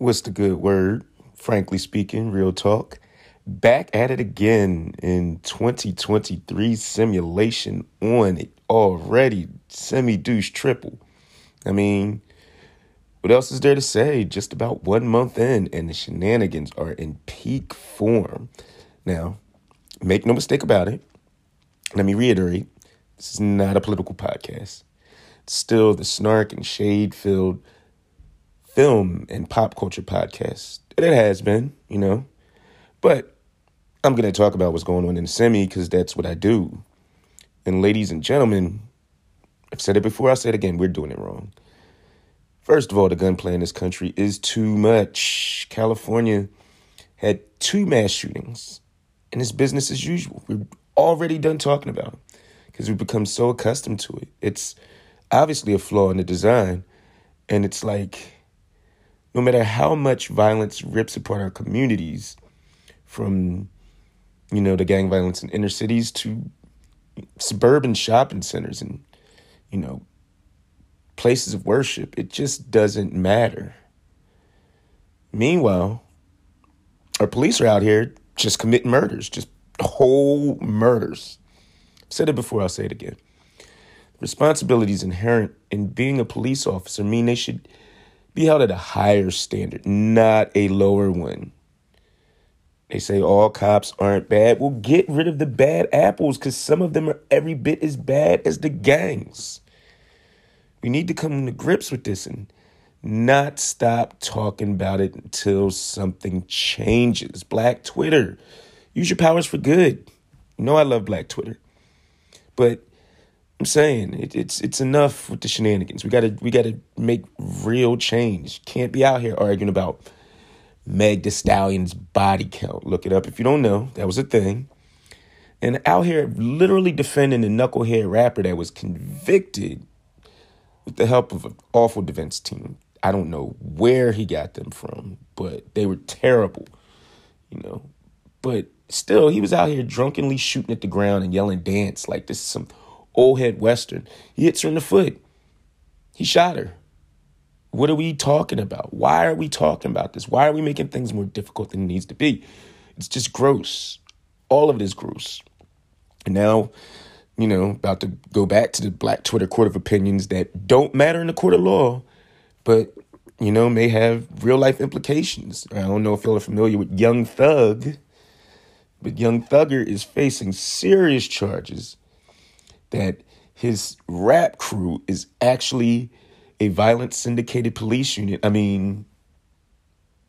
What's the good word? Frankly speaking, real talk. Back at it again in 2023 simulation on it already. Semi douche triple. I mean, what else is there to say? Just about one month in, and the shenanigans are in peak form. Now, make no mistake about it. Let me reiterate this is not a political podcast. It's still the snark and shade filled film and pop culture podcast. And it has been, you know. But I'm going to talk about what's going on in semi because that's what I do. And ladies and gentlemen, I've said it before, I'll say it again, we're doing it wrong. First of all, the gunplay in this country is too much. California had two mass shootings, and it's business as usual. We're already done talking about it because we've become so accustomed to it. It's obviously a flaw in the design, and it's like no matter how much violence rips apart our communities, from you know the gang violence in inner cities to suburban shopping centers and you know places of worship, it just doesn't matter. Meanwhile, our police are out here just committing murders, just whole murders. I've said it before, I'll say it again. Responsibilities inherent in being a police officer mean they should be held at a higher standard, not a lower one. They say all cops aren't bad. Well, get rid of the bad apples because some of them are every bit as bad as the gangs. We need to come to grips with this and not stop talking about it until something changes. Black Twitter, use your powers for good. You know I love Black Twitter, but I'm saying it, it's it's enough with the shenanigans. We gotta we gotta make real change. Can't be out here arguing about Meg The Stallion's body count. Look it up if you don't know. That was a thing. And out here literally defending a knucklehead rapper that was convicted with the help of an awful defense team. I don't know where he got them from, but they were terrible, you know. But still, he was out here drunkenly shooting at the ground and yelling dance like this is some old head Western. He hits her in the foot. He shot her. What are we talking about? Why are we talking about this? Why are we making things more difficult than it needs to be? It's just gross. All of it is gross. And now, you know, about to go back to the Black Twitter Court of Opinions that don't matter in the court of law, but, you know, may have real life implications. I don't know if y'all are familiar with Young Thug, but Young Thugger is facing serious charges that his rap crew is actually a violent syndicated police unit. I mean,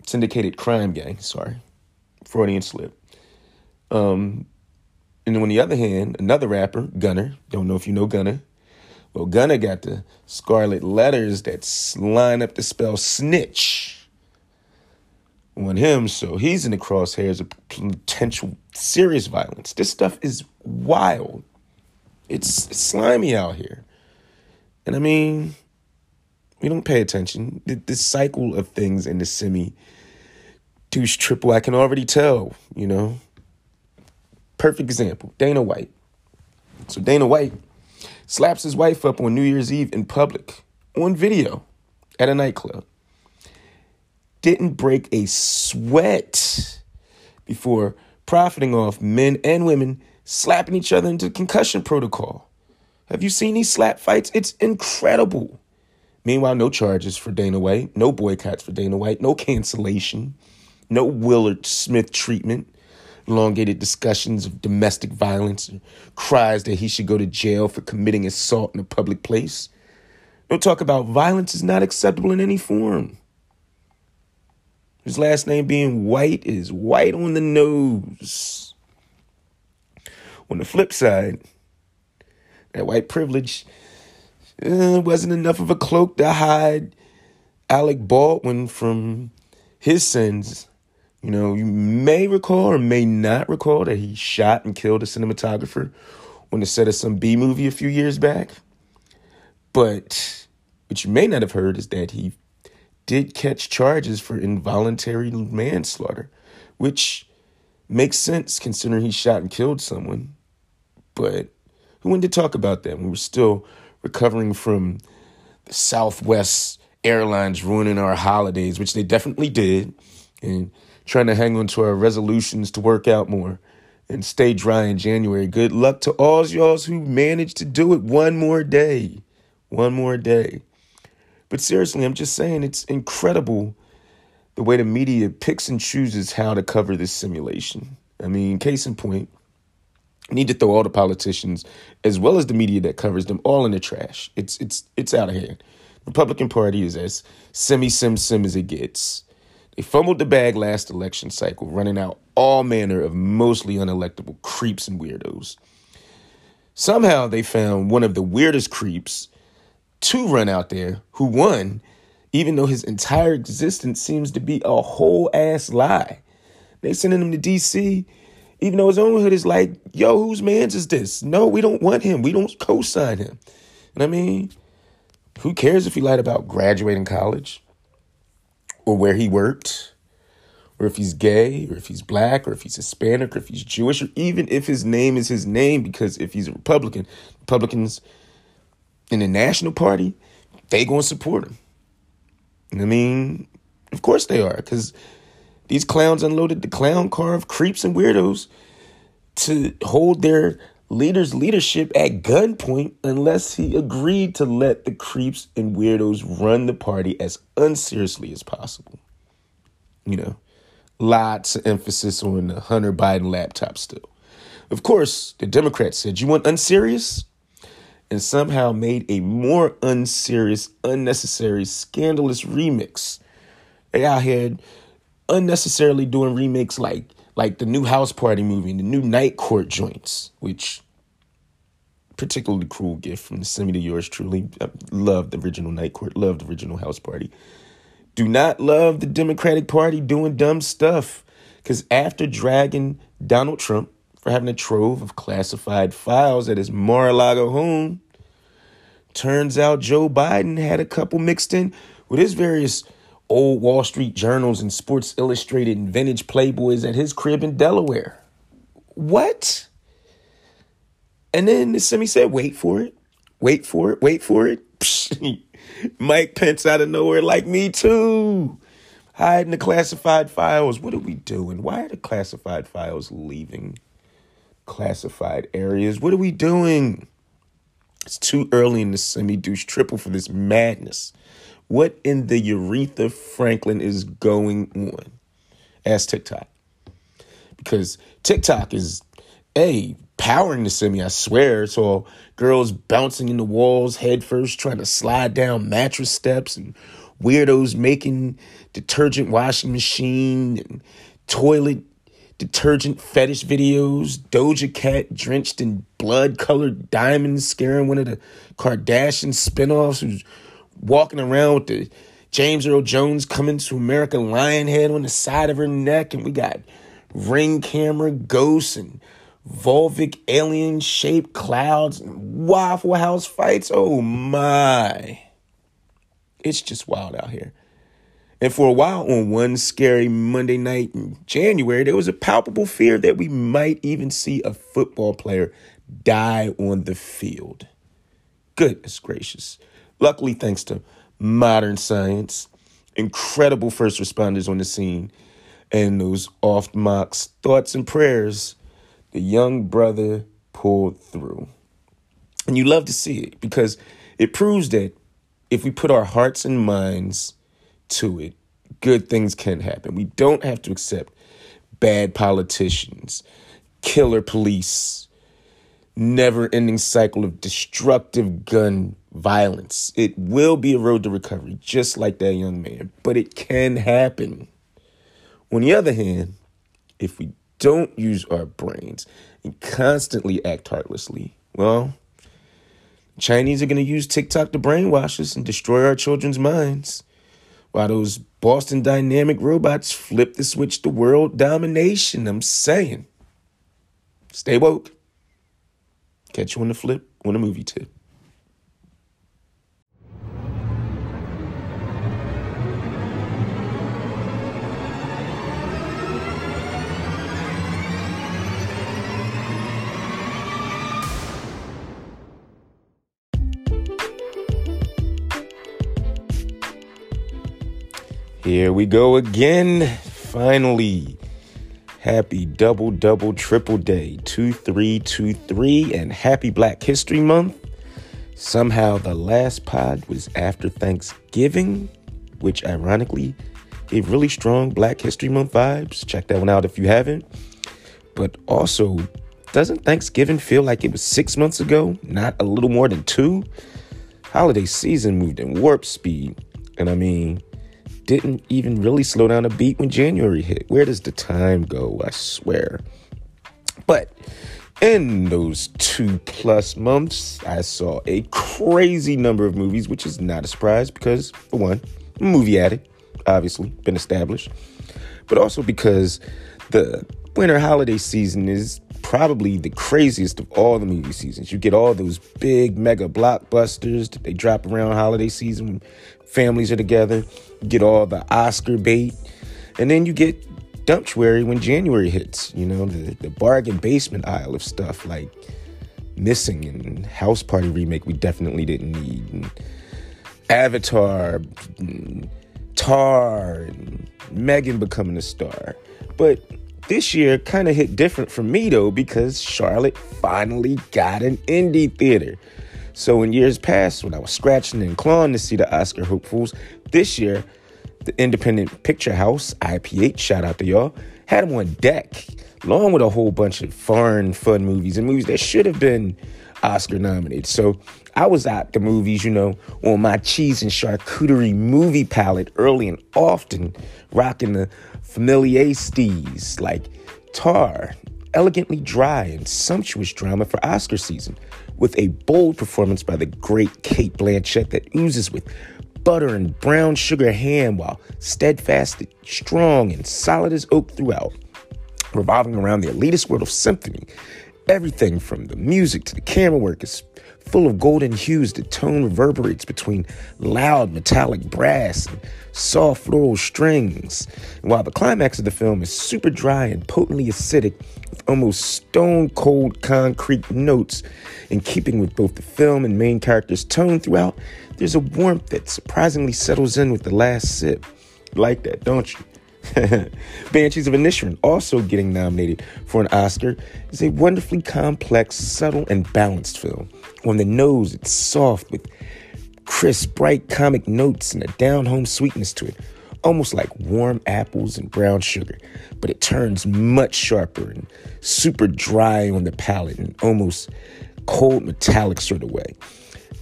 syndicated crime gang. Sorry, Freudian slip. Um, and on the other hand, another rapper, Gunna, Don't know if you know Gunna. Well, Gunna got the scarlet letters that line up to spell snitch on him, so he's in the crosshairs of potential serious violence. This stuff is wild. It's, it's slimy out here. And I mean, we don't pay attention. The cycle of things in the semi douche triple, I can already tell, you know. Perfect example Dana White. So Dana White slaps his wife up on New Year's Eve in public on video at a nightclub. Didn't break a sweat before profiting off men and women slapping each other into concussion protocol. Have you seen these slap fights? It's incredible. Meanwhile, no charges for Dana White, no boycotts for Dana White, no cancellation, no Willard Smith treatment, elongated discussions of domestic violence, cries that he should go to jail for committing assault in a public place. No talk about violence is not acceptable in any form. His last name being White is white on the nose. On the flip side, that white privilege uh, wasn't enough of a cloak to hide Alec Baldwin from his sins. You know, you may recall or may not recall that he shot and killed a cinematographer on the set of some B movie a few years back. But what you may not have heard is that he did catch charges for involuntary manslaughter, which makes sense considering he shot and killed someone but who wanted to talk about that? We were still recovering from the Southwest airlines ruining our holidays, which they definitely did, and trying to hang on to our resolutions to work out more and stay dry in January. Good luck to all y'all who managed to do it one more day. One more day. But seriously, I'm just saying it's incredible the way the media picks and chooses how to cover this simulation. I mean, case in point, need to throw all the politicians as well as the media that covers them all in the trash. It's it's it's out of hand. Republican Party is as semi sim sim as it gets. They fumbled the bag last election cycle, running out all manner of mostly unelectable creeps and weirdos. Somehow they found one of the weirdest creeps to run out there who won, even though his entire existence seems to be a whole ass lie. They sending him to DC, even though his own hood is like, yo, whose man's is this? No, we don't want him. We don't co-sign him. And I mean, who cares if he lied about graduating college? Or where he worked? or if he's gay, or if he's black, or if he's Hispanic, or if he's Jewish, or even if his name is his name, because if he's a Republican, Republicans in the National Party, they gonna support him. I mean, of course they are, because these clowns unloaded the clown car of creeps and weirdos to hold their leader's leadership at gunpoint unless he agreed to let the creeps and weirdos run the party as unseriously as possible. You know, lots of emphasis on the Hunter Biden laptop still. Of course, the Democrats said, You want unserious? And somehow made a more unserious, unnecessary, scandalous remix. They out here unnecessarily doing remakes like like the new House Party movie the new Night Court joints, which particularly cruel gift from the semi to yours truly. I loved the original Night Court, loved the original House Party do not love the Democratic Party doing dumb stuff. Because after dragging Donald Trump for having a trove of classified files at his Mar a Lago home, turns out Joe Biden had a couple mixed in with his various old Wall Street journals and Sports Illustrated and vintage Playboys at his crib in Delaware. What? And then the semi said, wait for it, wait for it, wait for it. Mike Pence out of nowhere, like me too. Hiding the classified files. What are we doing? Why are the classified files leaving classified areas? What are we doing? It's too early in the semi douche triple for this madness. What in the Aretha Franklin is going on? Ask TikTok. Because TikTok is A, powering the semi, I swear. So girls bouncing in the walls headfirst, trying to slide down mattress steps, and weirdos making detergent washing machine and toilet detergent fetish videos, Doja Cat drenched in blood colored diamonds scaring one of the Kardashian spinoffs who's walking around with the James Earl Jones coming to America lion head on the side of her neck, and we got ring camera ghosts and Volvic alien shaped clouds and Waffle House fights. Oh my. It's just wild out here. And for a while, on one scary Monday night in January, there was a palpable fear that we might even see a football player die on the field. Goodness gracious. Luckily, thanks to modern science, incredible first responders on the scene, and those oft mocked thoughts and prayers the young brother pulled through. And you love to see it because it proves that if we put our hearts and minds to it, good things can happen. We don't have to accept bad politicians, killer police, never ending cycle of destructive gun violence. It will be a road to recovery, just like that young man, but it can happen. On the other hand, if we don't use our brains and constantly act heartlessly, well, Chinese are going to use TikTok to brainwash us and destroy our children's minds. While those Boston Dynamic robots flip the switch to world domination, I'm saying. Stay woke. Catch you on the flip on a movie tip. Here we go again. Finally. Happy double, double, triple day. 2323 and happy Black History Month. Somehow the last pod was after Thanksgiving, which ironically gave really strong Black History Month vibes. Check that one out if you haven't. But also, doesn't Thanksgiving feel like it was six months ago, not a little more than two? Holiday season moved in warp speed. And I mean, didn't even really slow down a beat when January hit. Where does the time go? I swear. But in those two plus months, I saw a crazy number of movies, which is not a surprise because, for one, movie addict, obviously, been established, but also because the winter holiday season is probably the craziest of all the movie seasons. You get all those big mega blockbusters that they drop around holiday season when families are together. You get all the Oscar bait, and then you get dumptuary when January hits. You know, the, the bargain basement aisle of stuff like Missing and House Party remake we definitely didn't need. And Avatar, and Tar, and Megan becoming a star. But this year kind of hit different for me though because Charlotte finally got an indie theater. So in years past, when I was scratching and clawing to see the Oscar hopefuls, this year the Independent Picture House, IPH, shout out to y'all, had them on deck, along with a whole bunch of foreign fun movies and movies that should have been Oscar nominated. So I was at the movies, you know, on my cheese and charcuterie movie palette early and often, rocking the familiar steez like Tar, elegantly dry and sumptuous drama for Oscar season, with a bold performance by the great Cate Blanchett that oozes with butter and brown sugar ham while steadfast, strong, and solid as oak throughout. Revolving around the elitist world of symphony, everything from the music to the camera work is full of golden hues. The tone reverberates between loud metallic brass and soft floral strings. And while the climax of the film is super dry and potently acidic, with almost stone cold concrete notes in keeping with both the film and main character's tone throughout, there's a warmth that surprisingly settles in with the last sip. like that, don't you? Banshees of Inisherin, also getting nominated for an Oscar, is a wonderfully complex, subtle, and balanced film. On the nose, it's soft with crisp, bright comic notes and a down home sweetness to it, almost like warm apples and brown sugar. But it turns much sharper and super dry on the palate in almost cold metallic sort of way.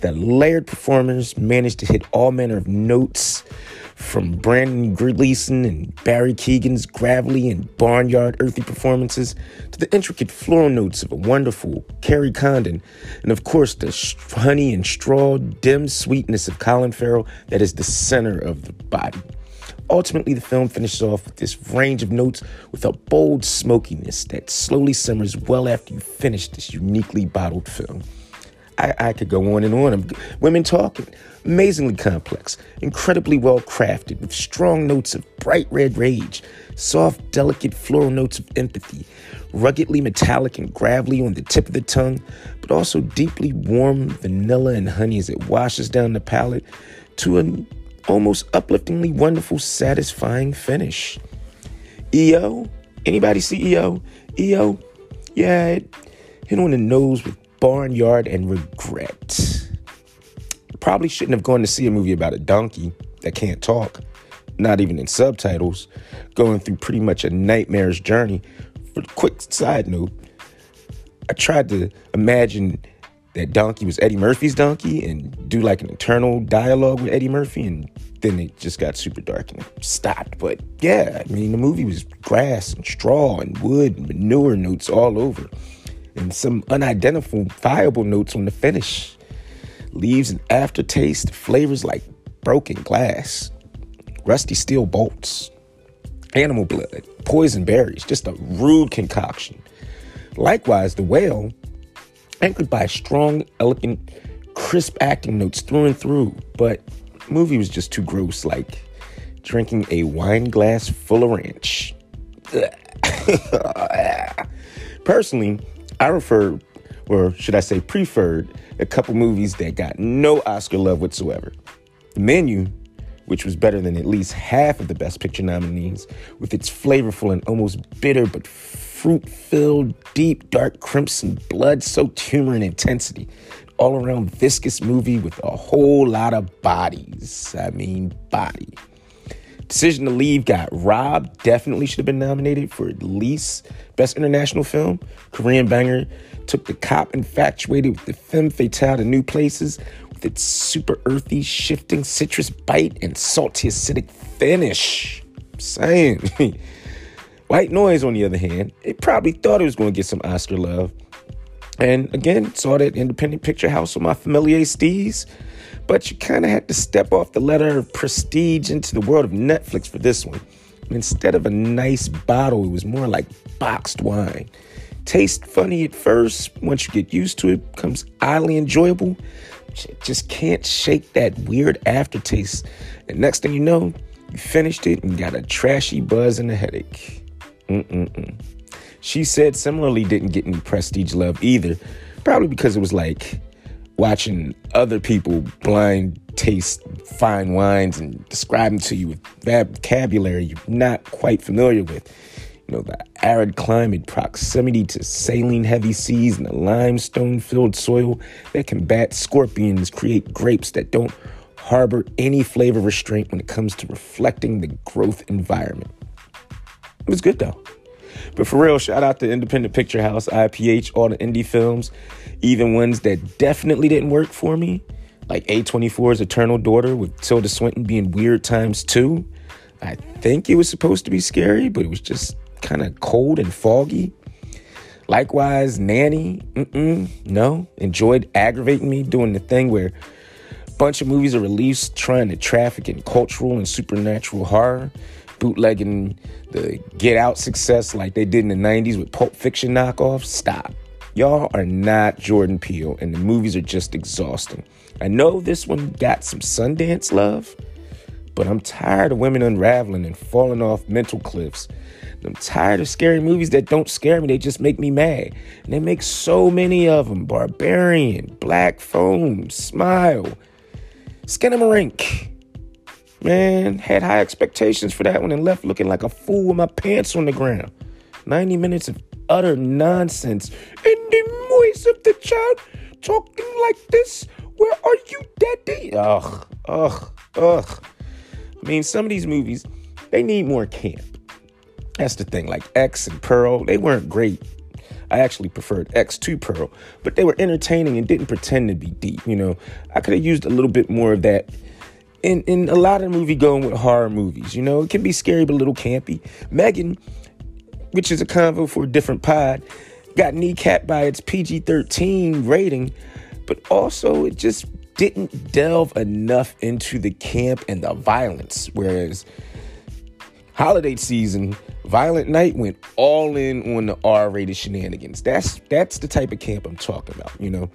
The layered performers managed to hit all manner of notes from Brendan Gleeson and Barry Keoghan's gravelly and barnyard earthy performances to the intricate floral notes of a wonderful Kerry Condon, and of course the honey and straw dim sweetness of Colin Farrell that is the center of the body. Ultimately, the film finishes off with this range of notes with a bold smokiness that slowly simmers well after you finish this uniquely bottled film. I, I could go on and on. Women talking, amazingly complex, incredibly well crafted, with strong notes of bright red rage, soft, delicate floral notes of empathy, ruggedly metallic and gravelly on the tip of the tongue, but also deeply warm vanilla and honey as it washes down the palate to an almost upliftingly wonderful, satisfying finish. EO? Anybody see EO? EO? Yeah, it hit on the nose with barnyard and regret. Probably shouldn't have gone to see a movie about a donkey that can't talk, not even in subtitles, going through pretty much a nightmare's journey. For a quick side note, I tried to imagine that donkey was Eddie Murphy's donkey and do like an internal dialogue with Eddie Murphy, and then it just got super dark and stopped. But yeah, I mean, the movie was grass and straw and wood and manure notes all over and some unidentifiable notes on the finish. Leaves an aftertaste, flavors like broken glass, rusty steel bolts, animal blood, poison berries, just a rude concoction. Likewise, the whale, anchored by strong, elegant, crisp acting notes through and through, but movie was just too gross, like drinking a wine glass full of ranch. Personally, I referred, or should I say, preferred a couple movies that got no Oscar love whatsoever. The menu which was better than at least half of the Best Picture nominees, with its flavorful and almost bitter but fruit filled, deep, dark crimson, blood soaked humor and intensity. All around viscous movie with a whole lot of bodies. I mean, body. Decision to Leave got robbed. Definitely should have been nominated for at least Best International Film. Korean Banger took the cop infatuated with the femme fatale to new places with its super earthy, shifting citrus bite and salty acidic finish. I'm saying. White Noise, on the other hand, it probably thought it was going to get some Oscar love. And again, saw that independent picture house with my familiar steez but you kind of had to step off the ladder of prestige into the world of Netflix for this one. And instead of a nice bottle, it was more like boxed wine. Tastes funny at first, once you get used to it, becomes oddly enjoyable. Just can't shake that weird aftertaste. And next thing you know, you finished it and got a trashy buzz and a headache. Mm-mm-mm. She said similarly didn't get any prestige love either, probably because it was like watching other people blind taste fine wines and describe them to you with vocabulary you're not quite familiar with. You know, the arid climate, proximity to saline heavy seas, and the limestone filled soil that combat scorpions create grapes that don't harbor any flavor restraint when it comes to reflecting the growth environment. It was good though. But for real, shout out to Independent Picture House, IPH, all the indie films, even ones that definitely didn't work for me, like A24's Eternal Daughter with Tilda Swinton being weird times two. I think it was supposed to be scary, but it was just kind of cold and foggy. Likewise, Nanny, no, enjoyed aggravating me doing the thing where a bunch of movies are released trying to traffic in cultural and supernatural horror bootlegging the Get Out success like they did in the 90s with Pulp Fiction knockoffs, stop. Y'all are not Jordan Peele, and the movies are just exhausting. I know this one got some Sundance love, but I'm tired of women unraveling and falling off mental cliffs. I'm tired of scary movies that don't scare me, they just make me mad. And they make so many of them Barbarian, Black Phone, Smile, Skinamarink. Man, had high expectations for that one and left looking like a fool with my pants on the ground. 90 minutes of utter nonsense. In the voice of the child talking like this. Where are you, daddy? Ugh, ugh, ugh. I mean, some of these movies, they need more camp. That's the thing. Like X and Pearl, they weren't great. I actually preferred X to Pearl, but they were entertaining and didn't pretend to be deep. You know, I could have used a little bit more of that in, in a lot of movie going with horror movies. You know, it can be scary but a little campy. Megan, which is a convo for a different pod, got kneecapped by its PG 13 rating, but also it just didn't delve enough into the camp and the violence. Whereas holiday season, Violent Night went all in on the R-rated shenanigans. That's that's the type of camp I'm talking about, you know.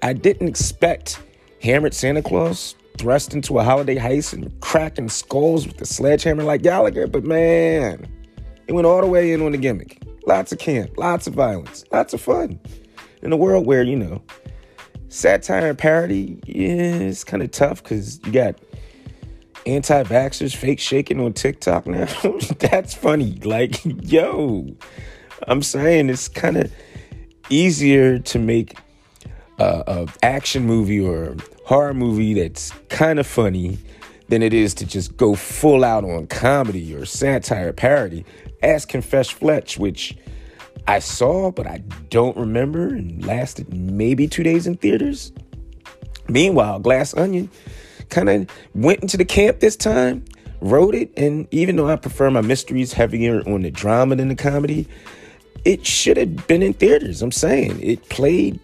I didn't expect Hammered Santa Claus thrust into a holiday heist and cracking skulls with a sledgehammer like Gallagher, but man, it went all the way in on the gimmick. Lots of camp, lots of violence, lots of fun. In a world where, you know, satire and parody is kind of tough because you got anti vaxxers fake shaking on TikTok now. That's funny. Like, yo, I'm saying it's kind of easier to make a, action movie or horror movie that's kind of funny than it is to just go full out on comedy or satire parody. As Confess Fletch, which I saw, but I don't remember and lasted maybe two days in theaters. Meanwhile, Glass Onion kind of went into the camp this time, wrote it, and even though I prefer my mysteries heavier on the drama than the comedy, it should have been in theaters. I'm saying it played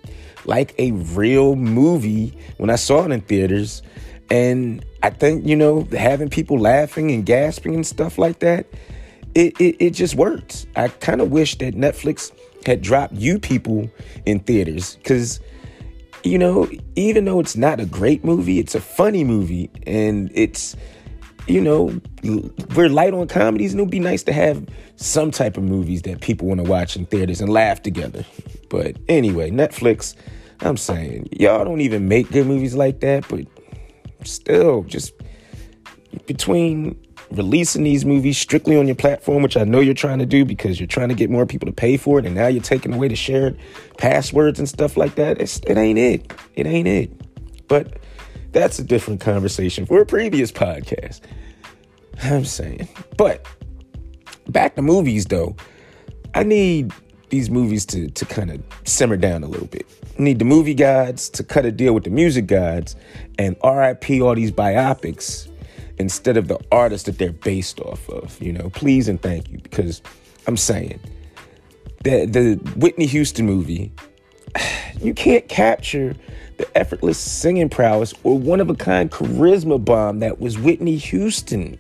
like a real movie when I saw it in theaters. And I think, you know, having people laughing and gasping and stuff like that, it, it, it just works. I kind of wish that Netflix had dropped you people in theaters because, you know, even though it's not a great movie, it's a funny movie and it's, you know, we're light on comedies and it would be nice to have some type of movies that people want to watch in theaters and laugh together. But anyway, Netflix, I'm saying, y'all don't even make good movies like that, but still, just between releasing these movies strictly on your platform, which I know you're trying to do because you're trying to get more people to pay for it, and now you're taking away the shared passwords and stuff like that. It's, it ain't it. It ain't it. But that's a different conversation for a previous podcast. I'm saying. But back to movies though. I need these movies to to kind of simmer down a little bit. Need the movie gods to cut a deal with the music gods and RIP all these biopics instead of the artists that they're based off of. You know, please and thank you because I'm saying the the Whitney Houston movie, you can't capture the effortless singing prowess or one of a kind charisma bomb that was Whitney Houston.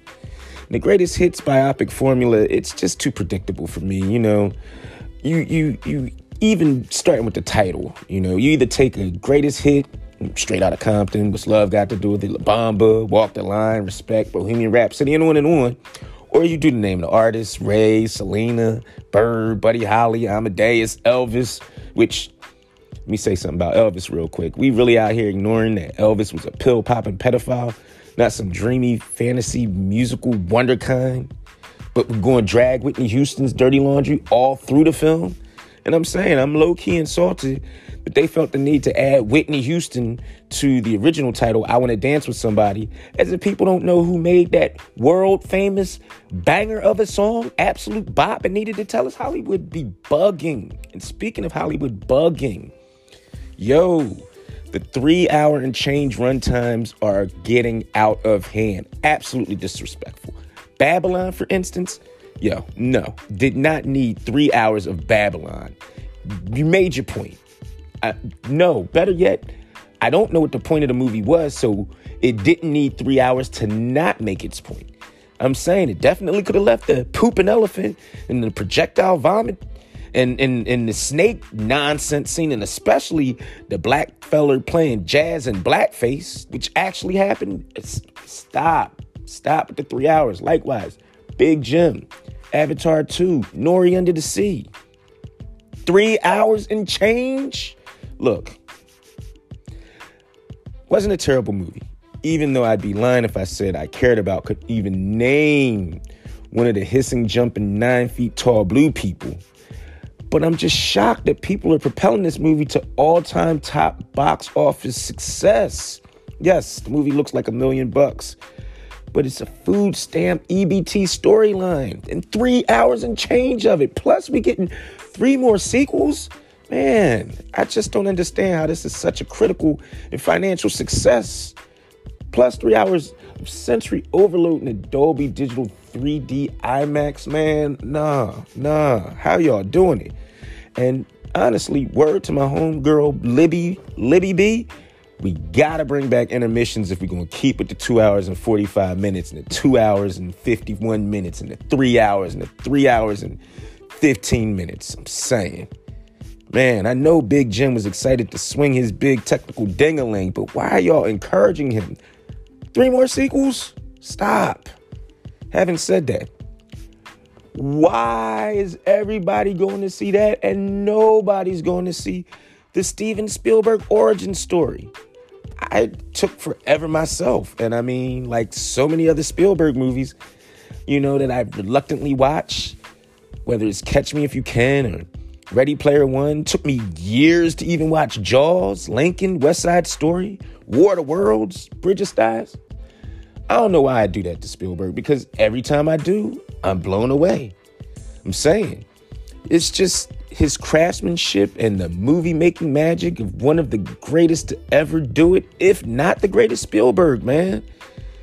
The greatest hits biopic formula, it's just too predictable for me, you know. You you you even starting with the title, you know, you either take a greatest hit straight out of Compton, what's love got to do with it, La Bamba, Walk the Line, Respect, Bohemian Rhapsody, and on and on. Or you do the name of the artist, Ray, Selena, Bird, Buddy Holly, Amadeus, Elvis, which let me say something about Elvis real quick. We really out here ignoring that Elvis was a pill popping pedophile, not some dreamy fantasy musical wonder kind. But we're going to drag Whitney Houston's dirty laundry all through the film. And I'm saying I'm low key insulted but they felt the need to add Whitney Houston to the original title, I Want to Dance with Somebody, as if people don't know who made that world famous banger of a song, Absolute Bop, and needed to tell us Hollywood be bugging. And speaking of Hollywood bugging, yo, the three hour and change run times are getting out of hand. Absolutely disrespectful. Babylon, for instance, yo, no, did not need three hours of Babylon. You made your point. I, no, better yet, I don't know what the point of the movie was, so it didn't need three hours to not make its point. I'm saying it definitely could have left the pooping elephant and the projectile vomit and, and, and the snake nonsense scene, and especially the black feller playing jazz and blackface, which actually happened. Stop. Stop at the three hours. Likewise, Big Jim, Avatar 2, Nori Under the Sea. Three hours and change? Look, wasn't a terrible movie, even though I'd be lying if I said I cared about, could even name one of the hissing, jumping, nine feet tall blue people. But I'm just shocked that people are propelling this movie to all time top box office success. Yes, the movie looks like a million bucks, but it's a food stamp EBT storyline and three hours and change of it. Plus, we getting three more sequels. Man, I just don't understand how this is such a critical and financial success. Plus three hours of sensory overload in a Dolby Digital 3D IMAX, man. Nah, nah. How y'all doing it? And honestly, word to my homegirl Libby, Libby B, we gotta bring back intermissions if we're gonna keep it to two hours and 45 minutes and the two hours and 51 minutes and the three hours and the three hours and 15 minutes. I'm saying. Man, I know Big Jim was excited to swing his big technical dingaling, but why are y'all encouraging him? Three more sequels? Stop. Having said that, why is everybody going to see that and nobody's going to see the Steven Spielberg origin story? I took forever myself. And I mean, like so many other Spielberg movies, you know, that I reluctantly watch, whether it's Catch Me If You Can or Ready Player One. Took me years to even watch Jaws, Lincoln, West Side Story, War of the Worlds, Bridge of. I don't know why I do that to Spielberg because every time I do, I'm blown away. I'm saying it's just his craftsmanship and the movie making magic of one of the greatest to ever do it, if not the greatest Spielberg, man.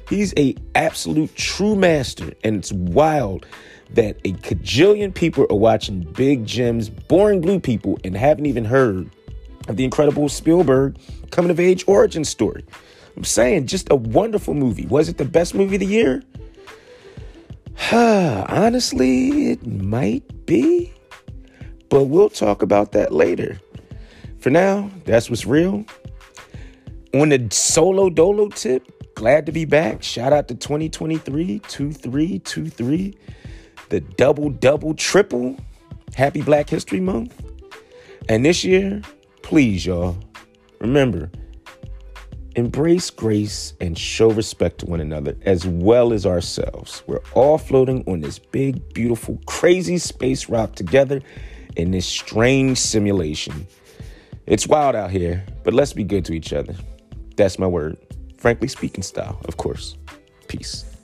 He's a absolute true master, and it's wild that a cajillion people are watching Big Jim's Boring Blue People and haven't even heard of the incredible Spielberg coming of age origin story. I'm saying, just a wonderful movie. Was it the best movie of the year? Honestly, it might be, but we'll talk about that later. For now, that's what's real. On the solo dolo tip, glad to be back. Shout out to 2023 2323 the double, double, triple. Happy Black History Month. And this year, please, y'all, remember Embrace grace and show respect to one another as well as ourselves. We're all floating on this big, beautiful, crazy space rock together in this strange simulation. It's wild out here, but let's be good to each other. That's my word. Frankly speaking, style, of course. Peace.